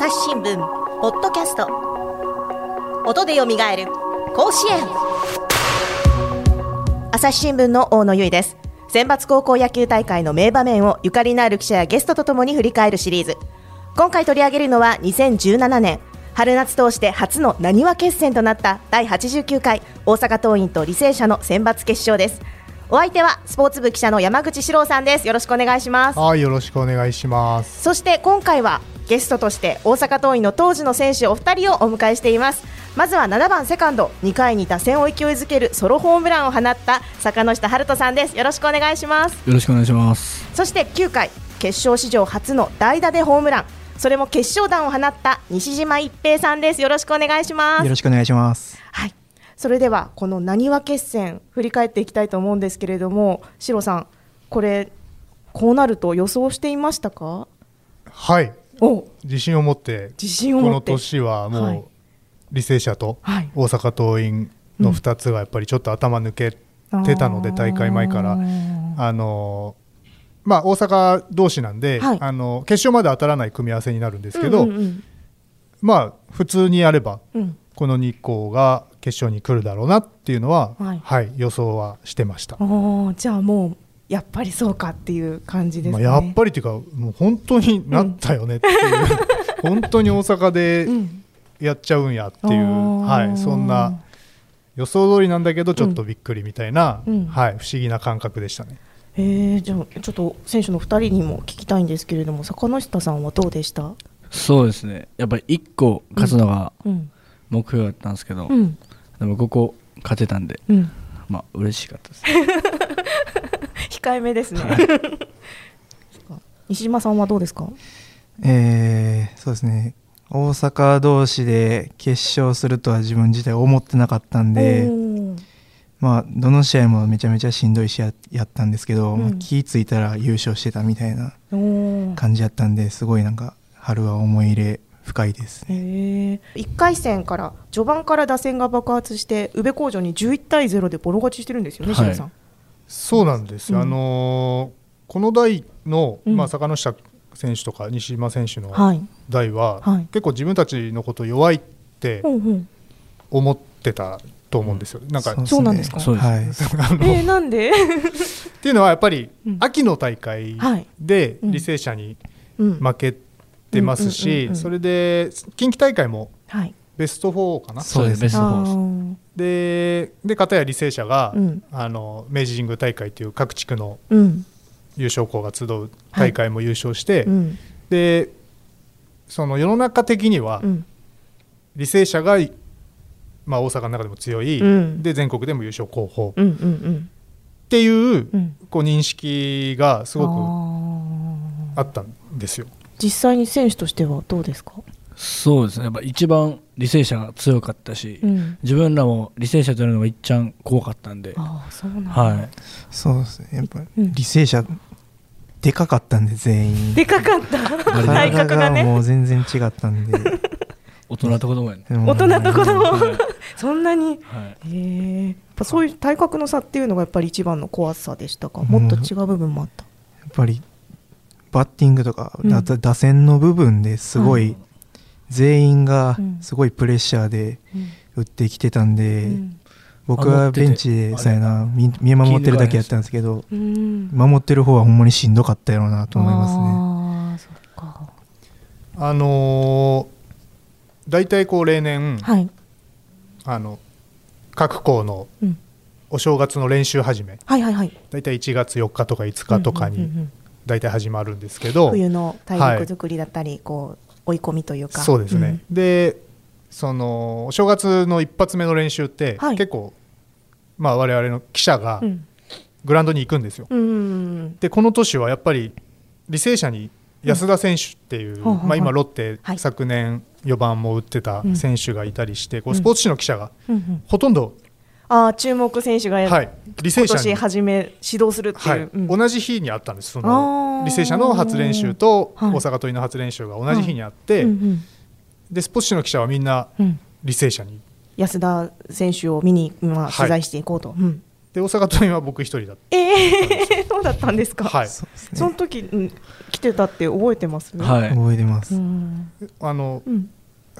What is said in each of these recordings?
朝日新聞ポッドキャスト。音でよみがえる甲子園。朝日新聞の大野由依です。選抜高校野球大会の名場面をゆかりのある記者やゲストとともに振り返るシリーズ。今回取り上げるのは2017年。春夏通して初のなにわ決戦となった第89回大阪桐蔭と履正社の選抜決勝です。お相手はスポーツ部記者の山口史郎さんです。よろしくお願いします。はいよろしくお願いします。そして今回はゲストとして大阪桐蔭の当時の選手お二人をお迎えしています。まずは7番セカンド2回に打線を勢いづけるソロホームランを放った坂下春人さんです。よろしくお願いします。よろしくお願いします。そして9回決勝史上初の代打でホームラン。それも決勝弾を放った西島一平さんです。よろしくお願いします。よろしくお願いします。はいそれではこのなにわ決戦振り返っていきたいと思うんですけれどもシロさんこれこうなると予想していましたか？はい。お自信を持って自信を持って。この年はもう、はい。履正社とはい。大阪桐蔭の2つがやっぱりちょっと頭抜けてたので、大会前から。あのまあ大阪同士なんで、はい。あの決勝まで当たらない組み合わせになるんですけど、うんうんうん。まあ普通にやればうん。この日光が決勝に来るだろうなっていうのは、はい。はい、予想はしてました。おーじゃあもうやっぱりそうかっていう感じですまあ、ね。やっぱりっていうかもう本当になったよねっていう、本当に大阪でうん。やっちゃうんやっていう、あー。はい、そんな予想通りなんだけどちょっとびっくりみたいな、うん。はい、不思議な感覚でしたね。えー、じゃあちょっと選手の2人にも聞きたいんですけれども坂下さんはどうでした、そうですね。やっぱり1個勝つのがうん。目標だったんですけど、うんでもここ勝てたんでうん、まあ嬉しかったです。控えめですね。西島さんはどうですか？えー、そうですね。大阪同士で決勝するとは自分自体思ってなかったんでまあどの試合もめちゃめちゃしんどい試合やったんですけど、うん。まあ気ぃ付いたら優勝してたみたいな感じやったんですごいなんか春は思い入れ深いですね。へえ1回戦から序盤から打線が爆発して宇部工場に11対0でボロ勝ちしてるんですよね、はい。白さん。そうなんです、うん。あのーこの代の、うん。まあ、坂下選手とか西島選手のはい。代は、はい。結構自分たちのこと弱いってうんうん。思ってたと思うんですよ。なんかそうなんですか？そうです。はい。えー、なんで？っていうのはやっぱりうん。秋の大会はい。でうん。履正社にうん。負けてうんうんうんうんしそれで近畿大会もはい。ベスト4かな？そうですベストあ4ででで片や履正社が、うん。あの明治神宮大会という各地区のうん。優勝校が集う大会も優勝して、うん。でその世の中的にはうん。履正社が、まあ、大阪の中でも強い、うん。で全国でも優勝候補うんうんうん。っていう,、うん。こう認識がすごくあったんですよ。実際に選手としてはどうですか？そうですねやっぱ一番履正社が強かったし、うん。自分らも履正社というのが一番怖かったんでああそうなんだ。はいそうですねやっぱうん履正社でかかったんで全員でかかった？体格がね。もう全然違ったんで大人と子供やね大人と子供？はい そんなに？はいへえ。やっぱそういう体格の差っていうのがやっぱり一番の怖さでしたか？もっと違う部分もあった。やっぱりバッティングとか、うんだ打線の部分ですごい、はい全員がうんすごいプレッシャーで打ってきてたんで、うん僕はベンチでそうやな見見守ってるだけやったんですけどうん。守ってる方はほんまにしんどかったやろうなと思いますね。ああそっか。あのー大体こう例年、はい。あの各校のうん。お正月の練習始めはいはいはい。大体1月4日とか5日とかにうんうんうんうん大体始まるんですけど、冬の体力作りだったり、こう追い込みというか。そうですね、でそのお正月の一発目の練習って、はい結構、まあ、我々の記者がうん。グラウンドに行くんですよ。うんうんうん。でこの年はやっぱり履正社に安田選手っていう、まあ、今ロッテ、はい昨年4番も打ってたうん選手がいたりして、こううんスポーツ紙の記者がうんうん。ほとんど、ああ注目選手が、はい、履正今年社に、初め指導するっていう。はい。うん。同じ日にあったんです。そあのー。履正社の初練習とはい。大阪桐蔭の初練習が同じ日にあって、うんうんでスポーツ紙の記者はみんなうん。履正社に。安田選手を見に、まあ、はい。取材していこうと。うん。で大阪桐蔭は僕一人だったええー、そうだったんですか？はい。そうですそのね時、うん、来てたって覚えてます？はい。覚えてます、うん。あのうん。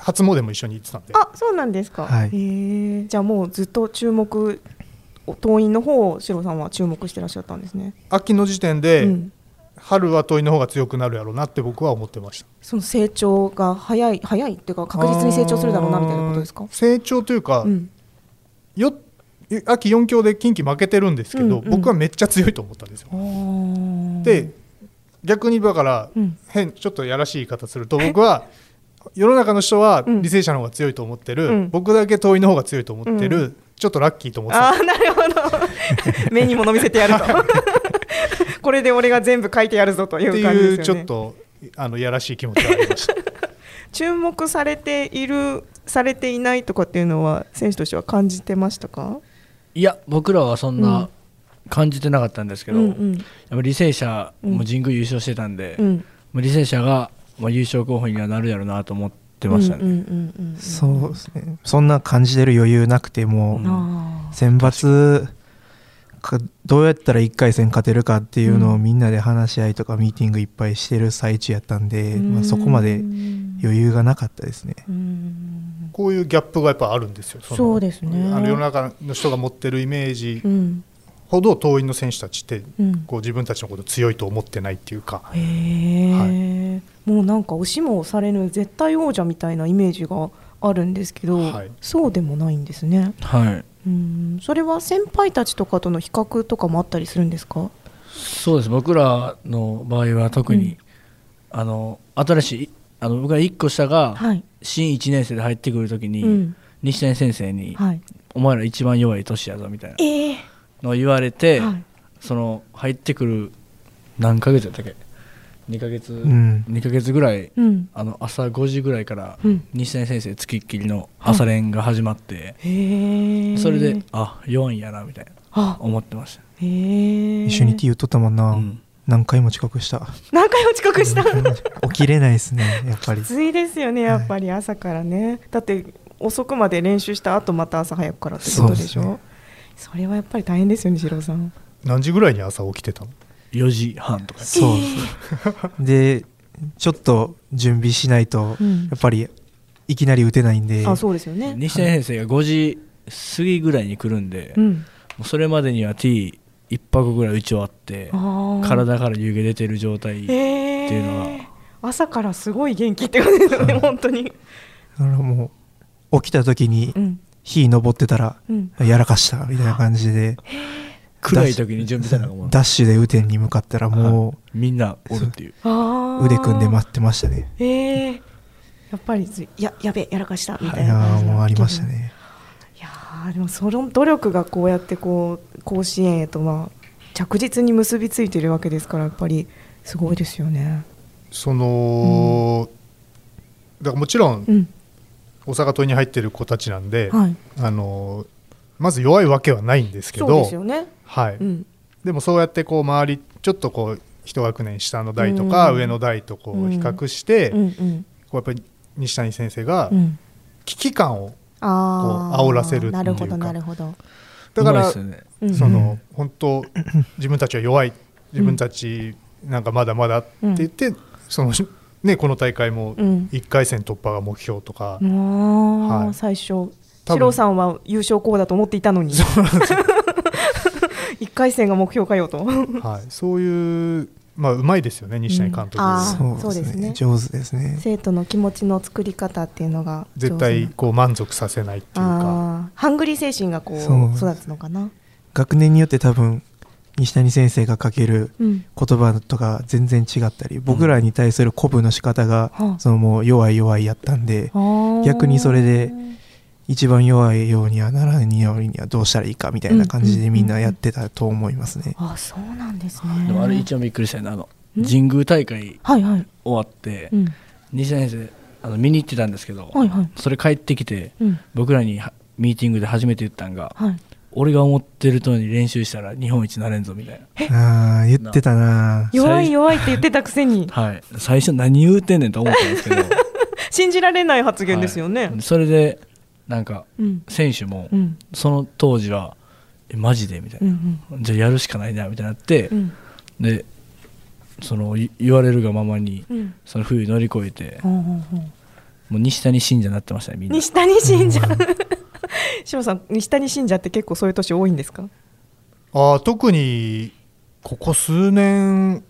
初詣も一緒に行ってたんであ、そうなんですか。はいへえ。じゃあもうずっと注目。党員の方をシロさんは注目してらっしゃったんですね。秋の時点で、うん。春は問いの方が強くなるやろうなって僕は思ってましたその成長が早い早いっていうか確実に成長するだろうなみたいなことですか？成長というか、うん。よ秋4強で近畿負けてるんですけど、うんうん僕はめっちゃ強いと思ったんですよ。で逆にだから、うん変ちょっとやらしい言い方すると僕は世の中の人はうん。履正社の方が強いと思ってる、うん。僕だけ遠いの方が強いと思ってる、うちょっとラッキーと思ってた。ああなるほど。目にもの見せてやると。これで俺が全部書いてやるぞといってう感じいうですよね。ちょっとあのやらしい気持ちがありました。注目されているされていないとかっていうのは選手としては感じてましたか？いや僕らはそんうん。な感じてなかったんですけど、うんうん。やっぱ履正社も神宮優勝してたんで、うん。まあ履正社がまあ優勝候補にはなるやろうなと思ってましたね、うんうんうんうん。そうですね。そんな感じてる余裕なくても、うん。あ選抜かどうやったら1回戦勝てるかっていうのをうん。みんなで話し合いとかミーティングいっぱいしてる最中やったんで、ーまあ、そこまでうん余裕がなかったですね。うん。こういうギャップがやっぱあるんですよ。のそうですね。あの世の中の人が持ってるイメージうん。ほど党員の選手たちってうん。こう自分たちのこと強いと思ってないっていうか、へえ、もうなんか押しも押されぬ絶対王者みたいなイメージがあるんですけど、はい。そうでもないんですね。はい。うん。それは先輩たちとかとの比較とかもあったりするんですか？そうです。僕らの場合は特に、あの新しいあの僕が1個下がはい、新1年生で入ってくるときに、うん。西谷先生に、はい、お前ら一番弱い年やぞみたいなええ。のを言われて、はい。その入ってくる何ヶ月やったっけ？2ヶ月、うん。2ヶ月ぐらいうん。あの朝5時ぐらいからうん。西谷先生つきっきりの朝練が始まって、へえそれであ弱いんやなみたいなあ。思ってました、へえ一緒にティー言っとったもんな、うん。何回も遅刻した。何回も遅刻した？起きれないですねやっぱり。きついですよねやっぱり朝からね、だって遅くまで練習した後また朝早くからってことでしょ？そうそ,、ですれはやっぱり大変ですよね四郎さん。何時ぐらいに朝起きてたの？4時半とか。そう。でちょっと準備しないとうん。やっぱりいきなり打てないんで、あそうですよね。西谷先生が5時過ぎぐらいに来るんで、もうそれまでには T1 泊ぐらい打ち終わって体から湯気出てる状態っていうのは。朝からすごい元気って感じですよね 本当に。だからもう起きた時にうん。火昇ってたらうん。やらかしたみたいな感じで暗い時に準備せなあかんもんダッシュで雨天に向かったらもみんなおるっていう。腕組んで待ってましたね。えー、やっぱりずややべやらかしたみたいな。感じのーもうありましたね。いやーでもその努力がこうやってこう甲子園へとまあ着実に結びついてるわけですからやっぱりすごいですよね。その、だからもちろんうん、大阪桐蔭に入ってる子たちなんで、はい。あのまず弱いわけはないんですけど。はいうん、でもそうやってこう周りちょっとこう一学年下の代とかうん上の代とこううん比較して、うん、うん、こうやっぱり西谷先生がうん。危機感を。こう煽らせるっていうかなるほど、なるほど。だからねうんその本当自分たちは弱い自分たちなんかまだまだって言って、そのねこの大会もうん。1回戦突破が目標とか、ああ、はい最初。四郎さんは優勝候補だと思っていたのに。一回戦が目標かよと。はい、そういうまあうまいですよね西谷監督、うんあーそうですね。そうですね。上手ですね。生徒の気持ちの作り方っていうのが上手な。絶対こう満足させないっていうか。あーハングリー精神がこう育つのかな？学年によって多分西谷先生がかけるうん。言葉とか全然違ったり僕らに対する鼓舞の仕方がはあ。そのもう弱い弱いやったんであー。逆にそれで一番弱いようにはならないようにはどうしたらいいかみたいな感じでみんなやってたと思いますね。あそうなんですね。でもあれ一番びっくりしたよねあのん神宮大会はいはい。終わって、うん。西谷先生あの見に行ってたんですけど、はいはい。それ帰ってきてうん。僕らにはミーティングで初めて言ったんがはい。俺が思ってる通りに練習したら日本一なれんぞみたいなああ言ってたな弱い弱いって言ってたくせにはい最初何言うてんねんと思ったんですけど 信じられない発言ですよね。はいそれでなんかうん。選手もうん。その当時はえマジで？みたいうん。な、じゃあやるしかないなみたいになって、うん。でそのい言われるがままにうん。その冬乗り越えてもう西谷信者になってましたねみんな。西谷信者。志さん西谷信者って結構そういう年多いんですか？あー特にここ数年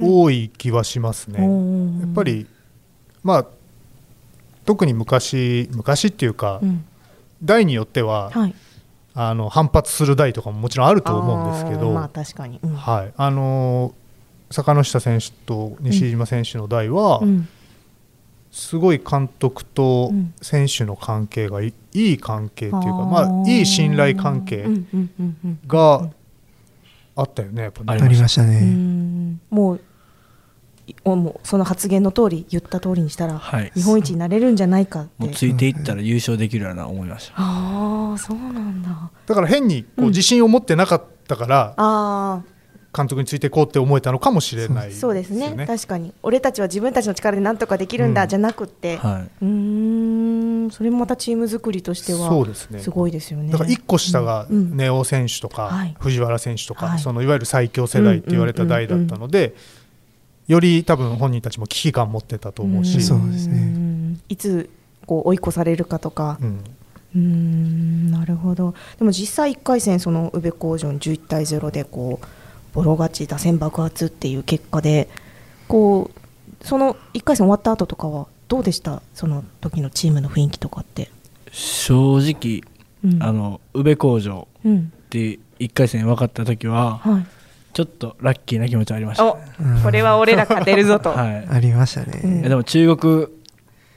多い気はしますね、うん。やっぱりまあ特に昔昔っていうか、うん。代によっては、はい。あの反発する代とかももちろんあると思うんですけど、まあ確かに、うん。はい、あのー坂下選手と西島選手の代は、うん。すごい監督とうん。選手の関係がいいい関係っていうか、まあ、いい信頼関係があったよねやっぱね。ありましたうね。ん。もういおもうその発言の通り言った通りにしたら、はい。日本一になれるんじゃないかって。もうついていったら優勝できるような思いましたああそうなんだ。だから変にこううん。自信を持ってなかったから、あ監督についていこうって思えたのかもしれないあそうですね。確かに。俺たちは自分たちの力で何とかできるんだ、うん。じゃなくって、はうーん。それもまたチーム作りとしてはそうですね。すごいですよね。だから1個下がうん。うん。根尾選手とかはい。藤原選手とか、はい。そのいわゆる最強世代って言われた代だったので、より多分本人たちも危機感持ってたと思うし、そうですね。んいつこう追い越されるかとか。うん。うーんなるほど。でも実際1回戦その宇部工場に11対0でこうボロ勝ち打線爆発っていう結果でこうその1回戦終わった後とかはどうでした？その時のチームの雰囲気とかって、い正直うん、あの宇部工場うん。って1回戦分かった時ははいちょっとラッキーな気持ちありました。おね、うん。これは俺ら勝てるぞと、はい。ありましたうん。ね。えでも中国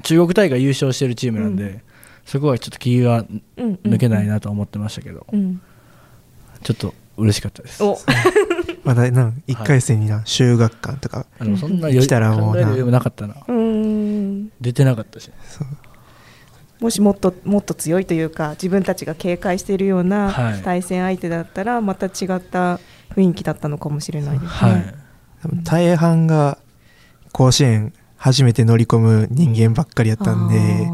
中国大会優勝してるチームなんで、うそこはちょっと気が抜けないなと思ってましたけど、うん。ちょっと嬉しかったです。お。まだなん一回戦にな修学館とかあのそんな余裕来たらもうな。なかったな。出てなかったし。もしもっともっと強いというか自分たちが警戒しているようなはい。対戦相手だったらまた違った雰囲気だったのかもしれないですね。はい、大半が甲子園初めて乗り込む人間ばっかりやったんで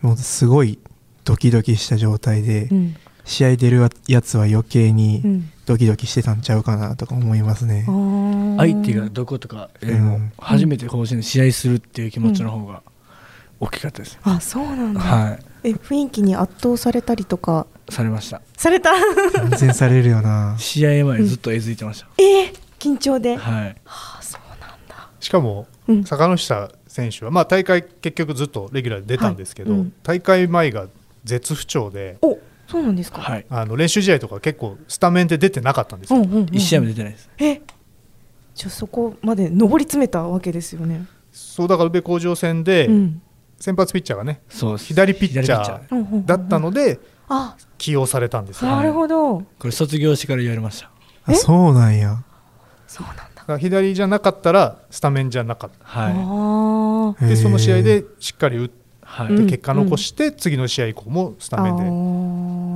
もうすごいドキドキした状態でうん。試合出るやつは余計うにん。ドキドキしてたんちゃうかなとか思いますね。あ。ー。相手がどことかよりもうん。初めて甲子園で試合するっていう気持ちの方が大きかったです、あそうなんだ、はえ雰囲気に圧倒されたりとかいされました。された？全然されるよな。試合前ずっとえずいてましえー、緊張で、た、はい。あそうなんだ。しかもうん。坂下選手は、まあ、大会結局ずっとレギュラーで出たんですけど、はい。うん。大会前が絶不調でおそうなんですか？はい。あの練習試合とか結構スタメンで出てなかったんですよ、うんうんうん1試合も出てないです。えじゃあそこまで上り詰めたわけですよね、そうだから宇部工場戦でうん。先発ピッチャーがね左ピッチャ左ー。うんうんうんうん。だったのであ起用されたんですよ、なるほど、これ卒業してから言われました。あそうなんや。そうなんだ。左じゃなかったらスタメンじゃなかった。はい。でその試合でしっかり打って結果残して次の試合以降もスタメンで、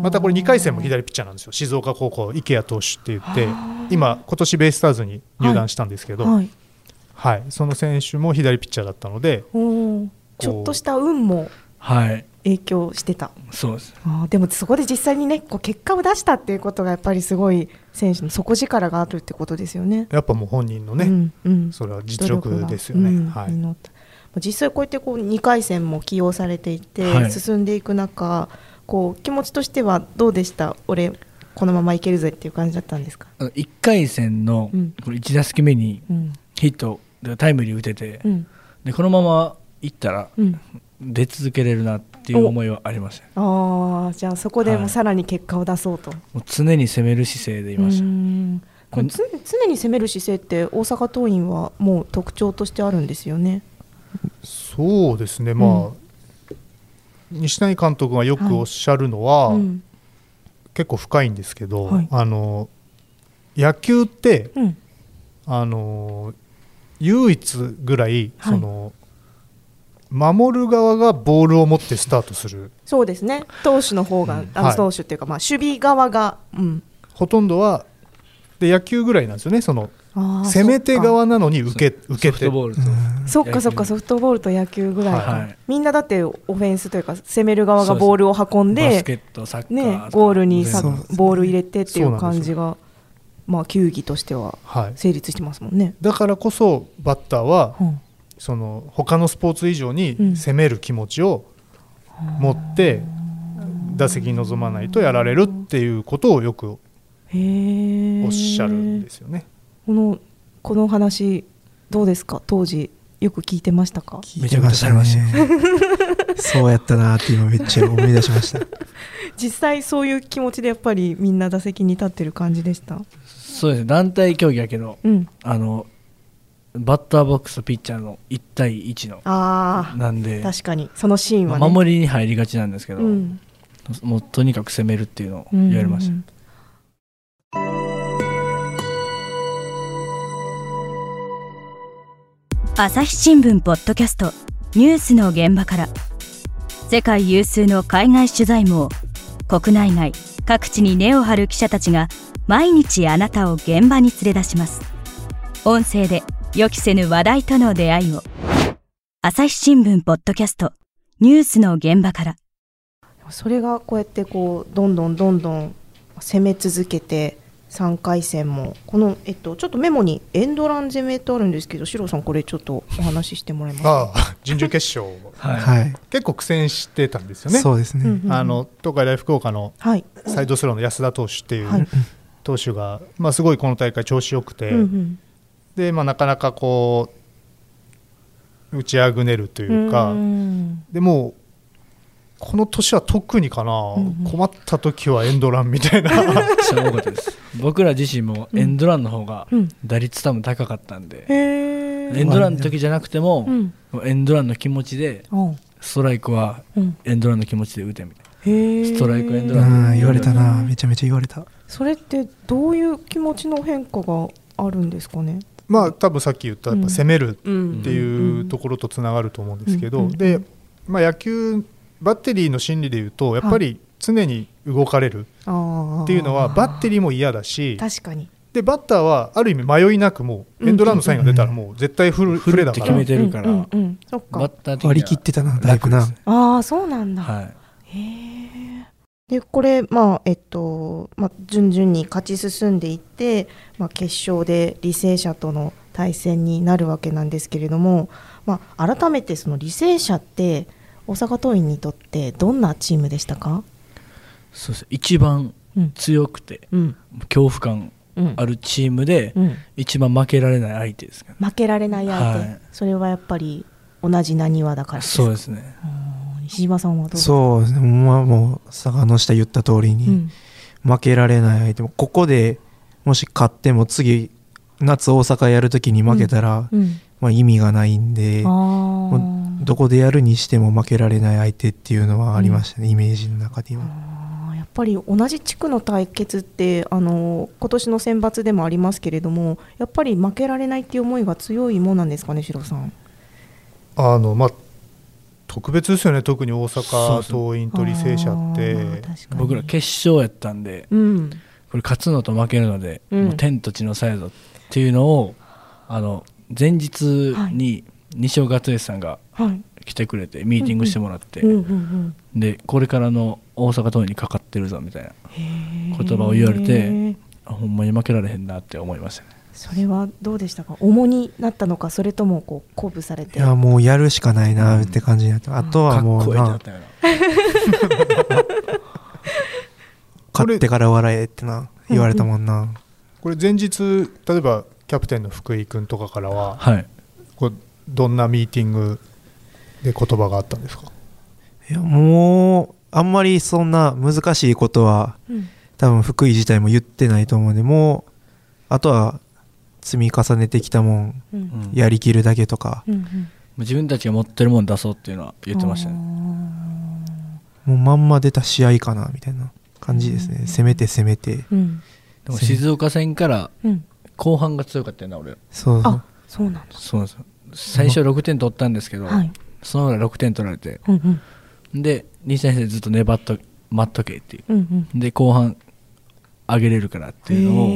またこれ2回戦も左ピッチャーなんですよ。静岡高校池谷投手って言って今今年ベイスターズに入団したんですけど、はい。はい。その選手も左ピッチャーだったのでちょっとした運もはい。影響してた。そうです。あーでもそこで実際にねこう結果を出したっていうことがやっぱりすごい選手の底力があるってことですよね。やっぱもう本人のね、うんうん。それは実力ですよね。努力が。はい。うん実際こうやってこう2回戦も起用されていて、はい。進んでいく中こう気持ちとしてはどうでした？俺このままいけるぜっていう感じだったんですか、あの1回戦のうん。この1打席目にうん。ヒットでタイムリー打てて、うん。でこのままいったらうん、出続けれるなっていう思いはありましたああじゃあそこでもはい。うさらに結果を出そうと。もう常に攻める姿勢でいましうた、ん。これつ常に攻める姿勢って大阪桐蔭はもう特徴としてあるんですよね。そうですね、まあ、西谷監督がよくおっしゃるのは、うん。結構深いんですけど、はい。あの野球ってうん。あの唯一ぐらい、はい。その守る側がボールを持ってスタートする。そうですね。投手の方が、あのはい。投手っていうか、まあ、守備側が、うん、ほとんどはで野球ぐらいなんですよね。その攻め手側なのに受けソ受けて。フトボールとそっかそっかソフトボールと野球ぐらい。か、はい。みんなだってオフェンスというか攻める側がボールを運んでバスケットサッカーね、ゴールにさボール入れてっていう感じがまあ球技としてははい、成立してますもんね。だからこそバッターはうんその他のスポーツ以上にうん。攻める気持ちを持って打席に臨まないとやられるっていうことをよくおっしゃるんですよね。このこの話どうですか？当時よく聞いてましたか？聞いてましたね。めちゃくそうやったなって今めっちゃ思い出しました。実際そういう気持ちでやっぱりみんな打席に立ってる感じでした？そうです。ね団体競技やけどうん。あのバッターボックスとピッチャーの1対1の。あなんで。あ確かに。そのシーンはね。まあ守りに入りがちなんですけど、うん。もうとにかく攻めるっていうのを言われました、うん朝日新聞ポッドキャストニュースの現場から。世界有数の海外取材網国内外各地に根を張る記者たちが毎日あなたを現場に連れ出します。音声で予期せぬ話題との出会いを。朝日新聞ポッドキャスト。ニュースの現場から。それがこうやってこうどんどんどんどん攻め続けて3回戦も。この、えっと、ちょっとメモにエンドラン攻めとあるんですけどシロさんこれちょっとお話ししてもらえますか？ああ準々決勝。はい。はい、結構苦戦してたんですよね。そうですね、あの東海大福岡のはい、サイドスローの安田投手っていはい。う投手が、まあ、すごいこの大会調子よくて、うんうんでまあ、なかなかこう打ちあぐねるというか、うんでもうこの年は特にかな、うんうん。困った時はエンドランみたいな。僕ら自身もエンドランの方がうん。打率多分高かったんで、へえエンドランの時じゃなくてもう、ん。エンドランの気持ちでう。んストライクはうん。エンドランの気持ちで打てみたいへえストライクエンドうラン。ん言われたな。めちゃめちゃ言われた。それってどういう気持ちの変化があるんですかね？まあ多分さっき言ったやっぱ攻めるうんっていうところとつながると思うんですけど、うん。うん。うん。で、まあ、野球バッテリーの心理でいうとやっぱり常に動かれるあっていうのはバッテリーも嫌だし確かに。でバッターはある意味迷いなくもうエンドランのサインが出たらもう絶対フルフルって決フレだから。めてるから、うんうんうん。そっか。割り切ってたなだいぶな。ああそうなんだ、はい。へえでこれまあえっと、まあ、順々に勝ち進んでいって、まあ、決勝で履正社との対戦になるわけなんですけれども、まあ、改めてその履正社って大阪桐蔭にとってどんなチームでしたか、そうです。一番うん。強くてうん。恐怖感うん。あるチームでうん、一番負けられない相手ですかね。負けられない相手、はい。それはやっぱり同じなにわだからそうですね。うん西島さんはどうですか？そうまあもう坂の下言った通りに、うん。負けられない相手もここでもし勝っても次夏大阪やるときに負けたら、うん、まあ、意味がないんでどこでやるにしても負けられない相手っていうのはありましたね、イメージの中には。やっぱり同じ地区の対決ってあの今年の選抜でもありますけれどもやっぱり負けられないっていう思いが強いもんなんですかね、シロさん？あのまあ特別ですよね特に大阪桐蔭と履正社って。確かに。僕ら決勝やったんでうん。これ勝つのと負けるので、うん。もう天と地の差やぞっていうのをあの前日に西岡剛さんがはい。来てくれてミーティングしてもらって、うんうんうん、でこれからの大阪桐蔭にかかってるぞみたいな言葉を言われてあほんまに負けられへんなって思いましたねそれはどうでしたか？重になったのかそれともこう鼓舞されて？いやもうやるしかないなって感じになって、あとはもうかっこいいってななったよな勝ってから笑えってな言われたもんな、これ前日例えばキャプテンの福井君とかからははい。こうどんなミーティングで言葉があったんですか？いやもうあんまりそんな難しいことはうん。多分福井自体も言ってないと思うんでもうあとは積み重ねてきたもんうん。うんやりきるだけとか、うんうん。自分たちが持ってるもん出そうっていうのは言ってましたね。もうまんま出た試合かなみたいな感じですね、攻めて攻めて。うん。でも静岡戦からうん。後半が強かったよな俺。らそう。あそうなんだ。そうなんですよ。最初6点取ったんですけど、はい。その裏6点取られて。うんうん。で2戦でずっと粘っと待っとけっていう。んうん。うで後半上げれるからっていうのを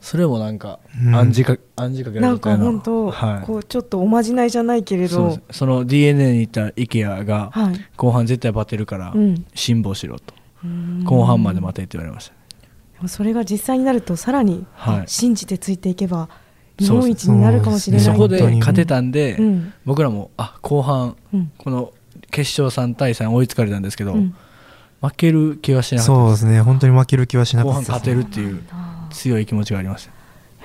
それもなんかうん。暗示か、暗示かけらなんかれたような本当、はい。こうちょっとおまじないじゃないけれど。その DNA にいた IKEA がはい。後半絶対バテるからうん。辛抱しろと。うん。後半まで待てって言われましたそれが実際になるとさらにはい。信じてついていけば日本一になるかもしれない。そこで勝てたんで、うん。僕らもあ後半うん。この決勝3対3追いつかれたんですけど、うん。負ける気はしなかったそうですね。本当に負ける気はしなか後半ったです、勝てるっていう強い気持ちがありまし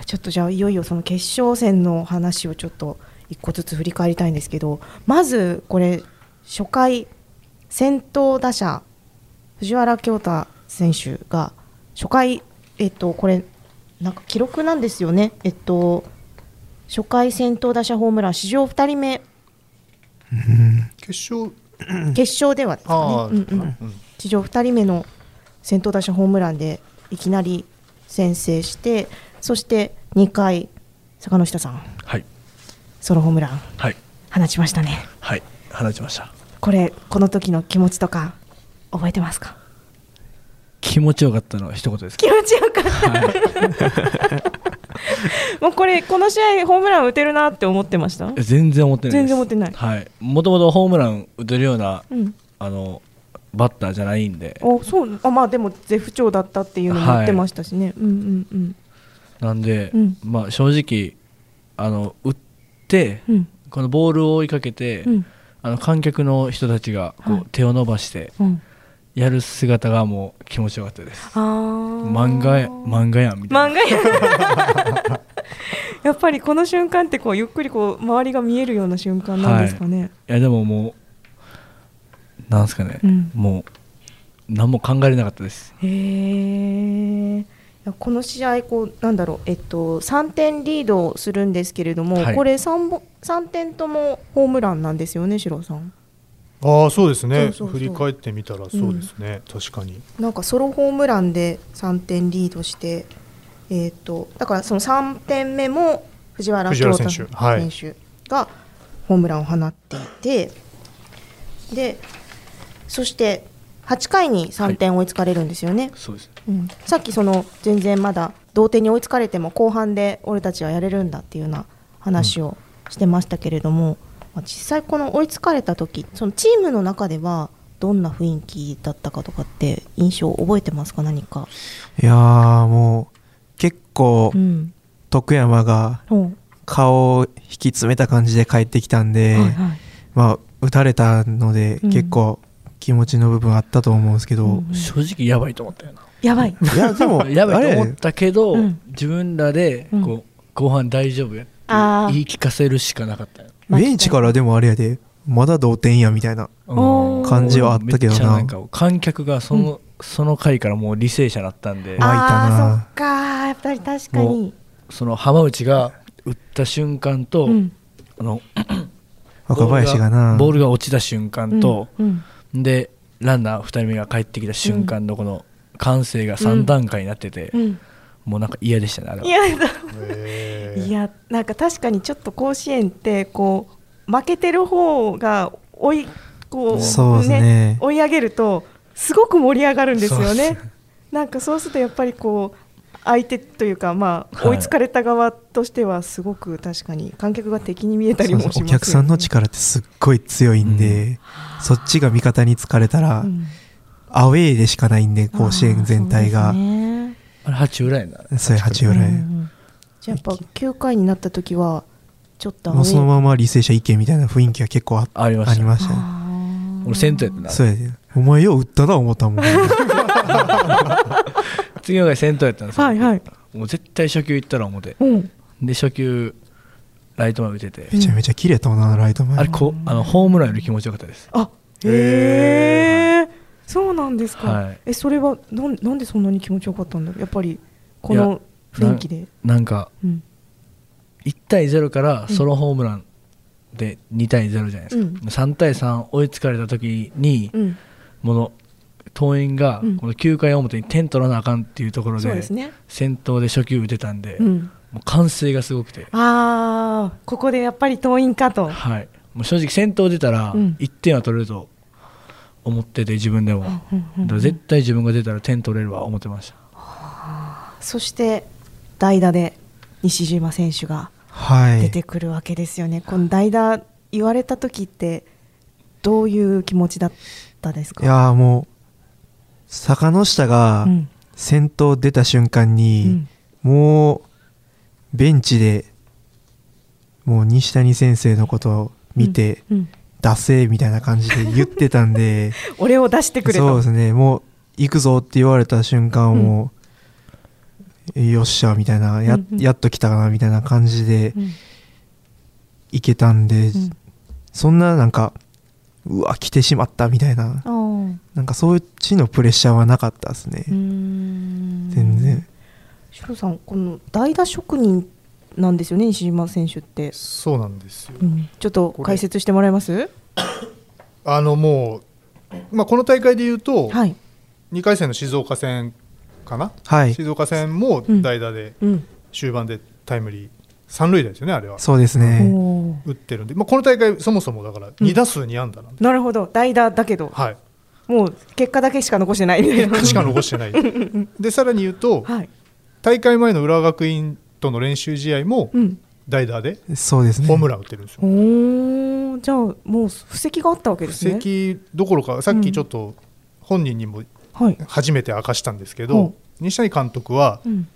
ちょっとじゃあいよいよその決勝戦の話をちょっと一個ずつ振り返りたいんですけどまずこれ初回先頭打者藤原恭太選手が初回えっとこれなんか記録なんですよね。えっと初回先頭打者ホームラン史上2人目。決勝。決勝ではですね、うんうん史上2人目の先頭打者ホームランでいきなり先制してそして2回坂下さん。はい。ソロホームラン。はい。放ちましたね。はい。放ちました。これこの時の気持ちとか覚えてますか？気持ちよかったのは一言です。気持ちよかった、もうこれこの試合ホームラン打てるなって思ってました？え全然思ってない全然思ってない。はい。もともとホームラン打てるようなうん。あのバッターじゃないんで。おそう。あまあでも絶不調だったっていうのも言ってましたしね、うんうんうん。なんで、うん。まあ正直あの打って、うん。このボールを追いかけて、うん。あの観客の人たちがこう、はい。手を伸ばしてうん。やる姿がもう気持ちよかったです。漫画や漫画やんみたいな。漫画や やっぱりこの瞬間ってこうゆっくりこう周りが見えるような瞬間なんですかね、いやでももうなんすかね、うん。もう何も考えれなかったです。へえいやこの試合こうなんだろう。えっと3点リードするんですけれども、はい。これ 3, 本3点ともホームランなんですよね、シロさん。ああそうですね。そうそうそう。振り返ってみたらそうですね、確かに。なんかソロホームランで3点リードして、えっとだからその3点目も藤原選手。太はい選手がホームランを放っていて、でそして8回に3点追いつかれるんですよね。そうです。うん、さっきその全然まだ同点に追いつかれても後半で俺たちはやれるんだっていうような話をしてましたけれども、まあ実際この追いつかれた時そのチームの中ではどんな雰囲気だったかとかって印象覚えてますか？何か、いやーもう結構うん。徳山が顔を引き詰めた感じで帰ってきたんで、はいはい。まあ打たれたのでうん。結構気持ちの部分あったと思うんですけど、うん正直やばいと思ったよな。やばい。いやでも やばいとあれ思ったけど、うん自分らでこう、うん。後半大丈夫や言い聞かせるしかなかったよ。ベンチからでもあれやでまだ同点やみたいな感じはあったけどめっちゃななんか観客がその,、その回からもう履正社だったんであ湧いたな。あーそっかやっぱり確かに。その浜内が打った瞬間と、うん。あの若林がな。ボールが落ちた瞬間と、うんでランナー2人目が帰ってきた瞬間のこの歓声が3段階になってて、うん。もうなんか嫌でしたねあれは。いやだへー。いやなんか確かにちょっと甲子園ってこう負けてる方が追いこうそうですね。追い上げるとすごく盛り上がるんですよね。っ。なんかそうするとやっぱりこう相手というかまあはい。追いつかれた側としてはすごく確かに観客が敵に見えたりもしますよね。お客さんの力ってすっごい強いんで、そっちが味方に疲れたら、うん。アウェーでしかないんで甲子園全体が。あね。あれ八浦やな。そう八浦へ、うんうん。じゃあやっぱ9回になった時はちょっともうそのまま履正社行けみたいな雰囲気が結構あありました。ありましたね。俺先頭やったな。そうやで。お前よう打ったな思ったもん 次の回先頭やったんですよ。はいはい。もう絶対初球行ったら思って。うん。で初球ライト前打てて、めちゃめちゃ綺麗やったもんなライト前あれこあのホームランより気持ちよかったです。あへえそうなんですか、はい。えそれはなんなんでそんなに気持ちよかったんだろう。やっぱりこの雰囲気で、なんかうん、1対0からソロホームランで2対0じゃないですか、うん。3対3追いつかれた時に、うん、もの桐蔭がうん。この9回表に点取らなあかんっていうところで,、先頭で初球打てたんで、うん、もう歓声がすごくて、ああここでやっぱり党員かと。はい、もう正直先頭出たらうん。1点は取れると思ってて自分でも、うんうんだから絶対自分が出たら点取れるわ思ってました。そして代打で西島選手がはい。出てくるわけですよね、この代打言われた時ってどういう気持ちだったですか？いやーもう坂の下がうん。先頭出た瞬間うに、ん。もうベンチでもう西谷先生のことを見て、うん。出せみたいな感じで言ってたんで 俺を出してくれとそうですね。もう行くぞって言われた瞬間はもう、よっしゃみたいなや,、うんうん。やっと来たかなみたいな感じでうん。行けたんで、うん。そんななんかうわ来てしまったみたいな。なんかそっちのプレッシャーはなかったですね、全然。シロさんこの代打職人なんですよね西島選手って、そうなんですよ。うん。ちょっと解説してもらえます？あのもう、まあ、この大会でいうと、はい、2回戦の静岡戦かな、はい。静岡戦も代打でうん。終盤でタイムリー三塁打ですよねあれは。そうですね。打ってるんで、まあ、この大会そもそもだから2打数2安打なんで、なるほど。代打だけど、はい。もう結果だけしか残してないみたいな。しか残してない。でさらに言うとはい、大会前の浦和学院との練習試合もうん、代打でそうですね。ホームラン打ってるんですよ、おー。じゃあもう布石があったわけですね。布石どころかさっきちょっと本人にもはい、初めて明かしたんですけど、ほう西谷監督はうん。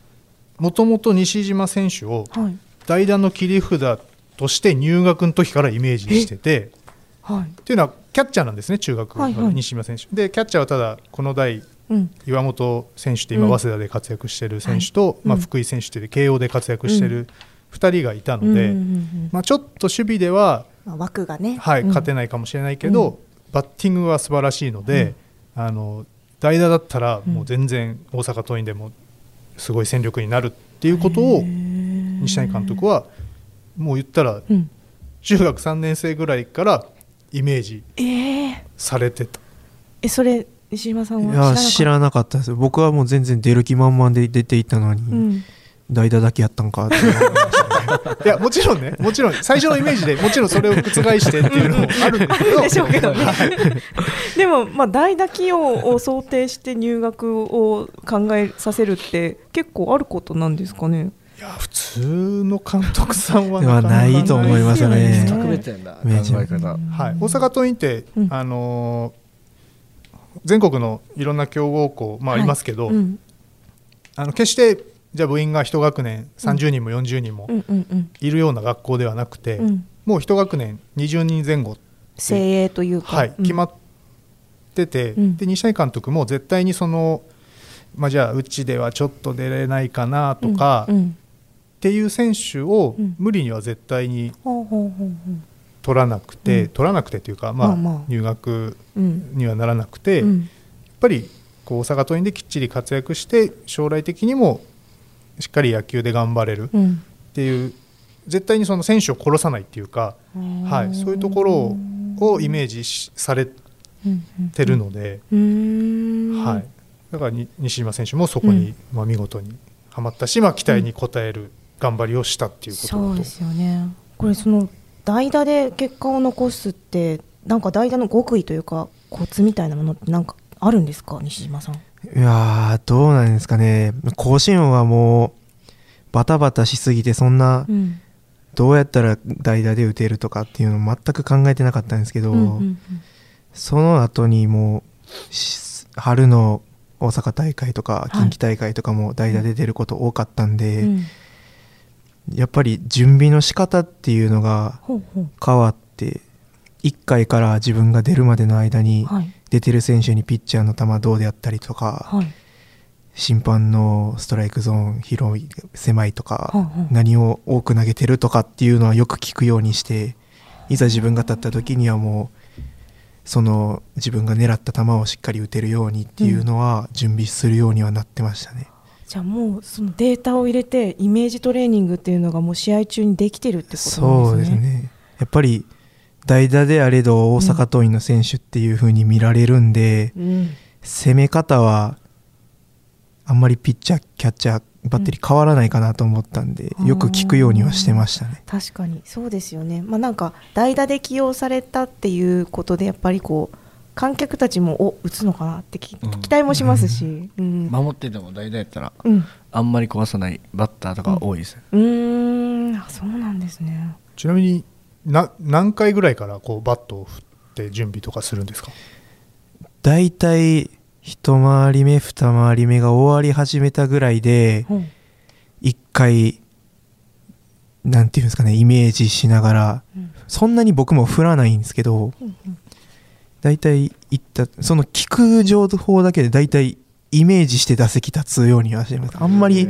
もともと西島選手をはい代打の切り札として入学の時からイメージしててはい。っていうのはキャッチャーなんですね中学はいはい。の西島選手、でキャッチャーはただこの代うん。岩本選手って今うん早稲田で活躍している選手と、まあ、はいうん。福井選手っていう慶応で活躍している2人がいたので、うんうんうんまあ、ちょっと守備では、まあ、枠がね、はいうん。勝てないかもしれないけど、バッティングは素晴らしいので、あの代打だったらもう全然大阪桐蔭でもすごい戦力になるっていうことを西谷監督はもう言ったらうん、中学3年生ぐらいからイメージえー、されてた。えそれ西島さんいはや知らなかった？です僕はもう全然出る気満々で出ていったのに、うん、代打だけやったんかって。思いましたねいやもちろんね。もちろん。最初のイメージでもちろんそれを覆してっていうのもあるん でしょうけどね。でも、まあ、代打起用を想定して入学を考えさせるって結構あることなんですかね？いや普通の監督さんはなかなかないと思いますよね特別やんだ考え方。はい、大阪桐蔭って、うん。あのー全国のいろんな強豪校、まあ、ありますけど、うん。あの決してじゃあ部員が一学年30人も40人もうんうんうん。いるような学校ではなくて、うん。もう一学年20人前後、精鋭というか、はい、うん。決まってて、うん。で西谷監督も絶対にその、まあ、じゃあうちではちょっと出れないかなとか、っうん。うんていう選手をうん。無理には絶対に取らなくて、うん。取らなくてというか、まあ入学ううん。にはならなくて、やっうんぱりこう大阪桐蔭できっちり活躍して将来的にもしっかり野球で頑張れるっうん。ていう絶対にその選手を殺さないっていうか、はい、そういうところををイメージしされてるので、はい、だからに西島選手もそこに、まあ、見事にはまったし、まあ、期待に応える頑張りをしたっていうことだと、そうですよね。これその代打で結果を残すってなんか代打の極意というかコツみたいなものってなんかあるんですか？西島さん。いやーどうなんですかね。甲子園はもうバタバタしすぎてそんなうん。どうやったら代打で打てるとかっていうの全く考えてなかったんですけど、うんうんその後にもうし春の大阪大会とか近畿大会とかも代打で出ること多かったんで、うんやっぱり準備の仕方っていうのが変わって1回から自分が出るまでの間にはい。出てる選手にピッチャーの球どうであったりとかはい。審判のストライクゾーン広い狭いとか何を多く投げてるとかっていうのはよく聞くようにしていざ自分が立った時にはもうその自分が狙った球をしっかり打てるようにっていうのは準備するようにはなってましたね。じゃあもうそのデータを入れてイメージトレーニングっていうのがもう試合中にできてるってことそうなんですね。ですねやっぱり代打であれど大阪桐蔭の選手っていう風に見られるんで、うん攻め方はあんまりピッチャーキャッチャーバッテリー変わらないかなと思ったんで、うんよく聞くようにはしてましたね。確かにそうですよね、まあ、なんか代打で起用されたっていうことでやっぱりこう観客たちもお打つのかなって期待もしますし、うん。守ってても代打やったらうん。あんまり壊さないバッターとか多いですね、うーん。あそうなんですね。ちなみにな何回ぐらいからこうバットを振って準備とかするんですか？だいたい一回り目二回り目が終わり始めたぐらいでうん。一回なんていうんですかねイメージしながらうん。そんなに僕も振らないんですけどうんうん大体いったその聞く情報だけで大体イメージして打席立つようにはしてます。あんまり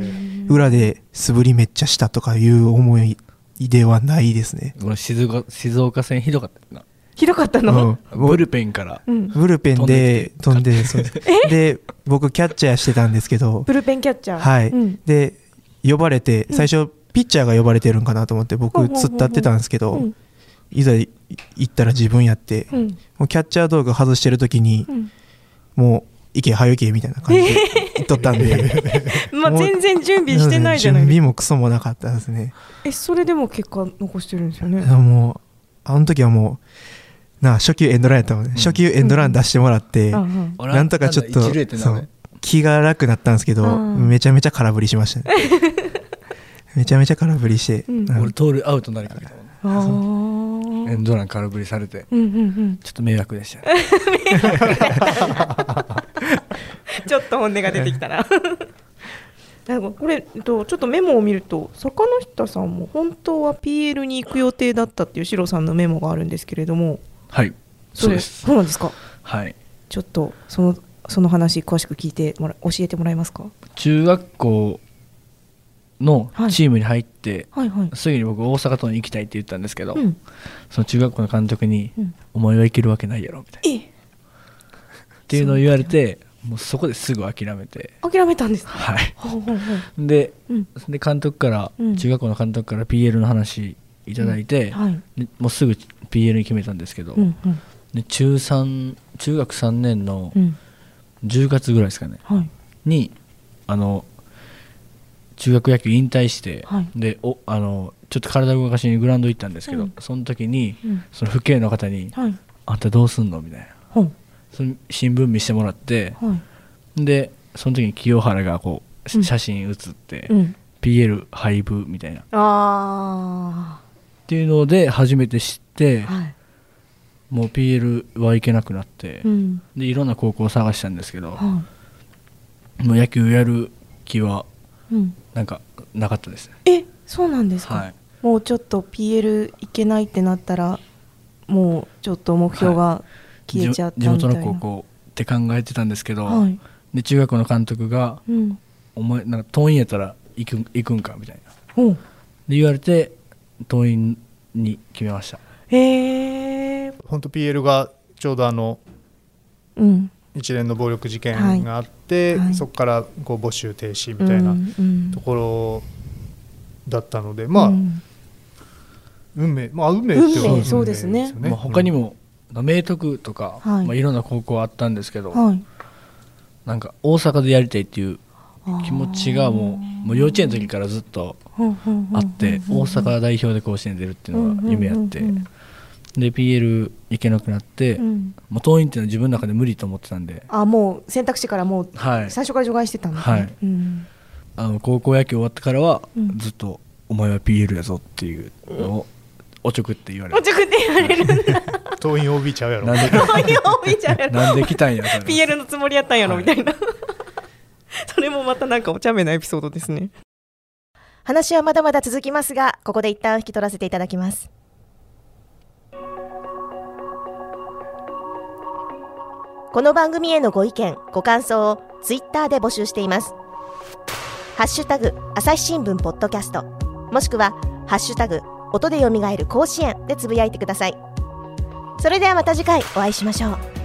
裏で素振りめっちゃしたとかいう思いではないですね、この静岡静岡戦ひどかったな。ひどかったうのん、ブルペンからうん。ブルペンで飛んでそうです。で僕キャッチャーしてたんですけど。ブルペンキャッチャー。はい、うん。で呼ばれてうん。最初ピッチャーが呼ばれてるんかなと思って僕突っ立ってたんですけど、うん。いざい行ったら自分やって、うん。もうキャッチャー道具外してる時にうん。もう行け早行けみたいな感じで 言っとったんで。まあもう全然準備してないじゃない準備もクソもなかったですね。えそれでも結果残してるんですよね。もうあの時はもうなあ初球エンドランやったもんね、初球エンドラン出してもらって、うんうん。俺なんとかちょっとなんだ一塁ってなそう気が楽なったんですけど、うん。めちゃめちゃ空振りしましたね。めちゃめちゃ空振りして、俺盗塁アウトになりかけたもんね。あーエンドラン空振りされてうんうんうん。ちょっと迷惑でしたね。ちょっと本音が出てきたな。なんかこれ、えっと、ちょっとメモを見ると坂下さんも本当は PL に行く予定だったっていうシロさんのメモがあるんですけれどもはいそうです。そうなんですか？はい。ちょっとそのその話詳しく聞いてもら教えてもらえますか？中学校のチームに入って、はいはい。すぐに僕大阪桐蔭に行きたいって言ったんですけど、うん。その中学校の監督に、うん。お前は行けるわけないやろみたいな。えっていうのを言われてもうそこですぐ諦めて。諦めたんですかはい。ほうほうほう。でうん。で監督から、うん。中学校の監督から PL の話いただいて、はい。でもうすぐ PL に決めたんですけど、うんうん。で中3中学3年のうん。10月ぐらいですかね、はい。にあの中学野球引退して、はい。でおあのちょっと体を動かしにグラウンド行ったんですけど、うん。その時にうん。その父兄の方にはい「あんたどうすんの?」みたいな。その新聞見してもらってはい。でその時に清原がこう写真写って、うん。PL 廃部みたいな。っあていうので初めて知って、もう PL は行けなくなって、うん。でいろんな高校を探したんですけど、はもう野球やる気はいうんなんかなかったです。ねえそうなんですか、はい。もうちょっと PL いけないってなったらもうちょっと目標が消えちゃったみたいな、地元の高校って考えてたんですけど、はい。で中学校の監督がうん「お前なんか桐蔭やったら行く行くんか」みたいな。おう。で言われて桐蔭に決めました。へえ本当 PL がちょうどあのうん一連の暴力事件があって、はい。はいそこからこう募集停止みたいなうんうん。ところだったので、まあ、うん。運命まあ運命っていうのはそうですね。まあ、他にも、明徳とか、はい。いまあ、いろんな高校あったんですけど、はい。なんか大阪でやりたいっていう気持ちがもうもう幼稚園の時からずっとあって大阪代表で甲子園出るっていうのが夢あってうんうんで PL 行けなくなってうん。うんもう桐蔭っていうのは自分の中で無理と思ってたんで。あもう選択肢からもうはい。最初から除外してたんですね、はい。うん。あの高校野球終わってからはうん。ずっと「お前は PL やぞ」っていうのをおちょくって言われておちょくって言われるんだ。党員 OB ちゃうやろ。なんでそういう多いじゃんなんで来たんや PL のつもりやったんやろ、はいみたいな。それもまたなんかお茶目なエピソードですね。話はまだまだ続きますがここで一旦引き取らせていただきますこの番組へのご意見ご感想をツイッターで募集しています。ハッシュタグ朝日新聞ポッドキャスト。もしくはハッシュタグ音で蘇る甲子園でつぶやいてください。それではまた次回お会いしましょう。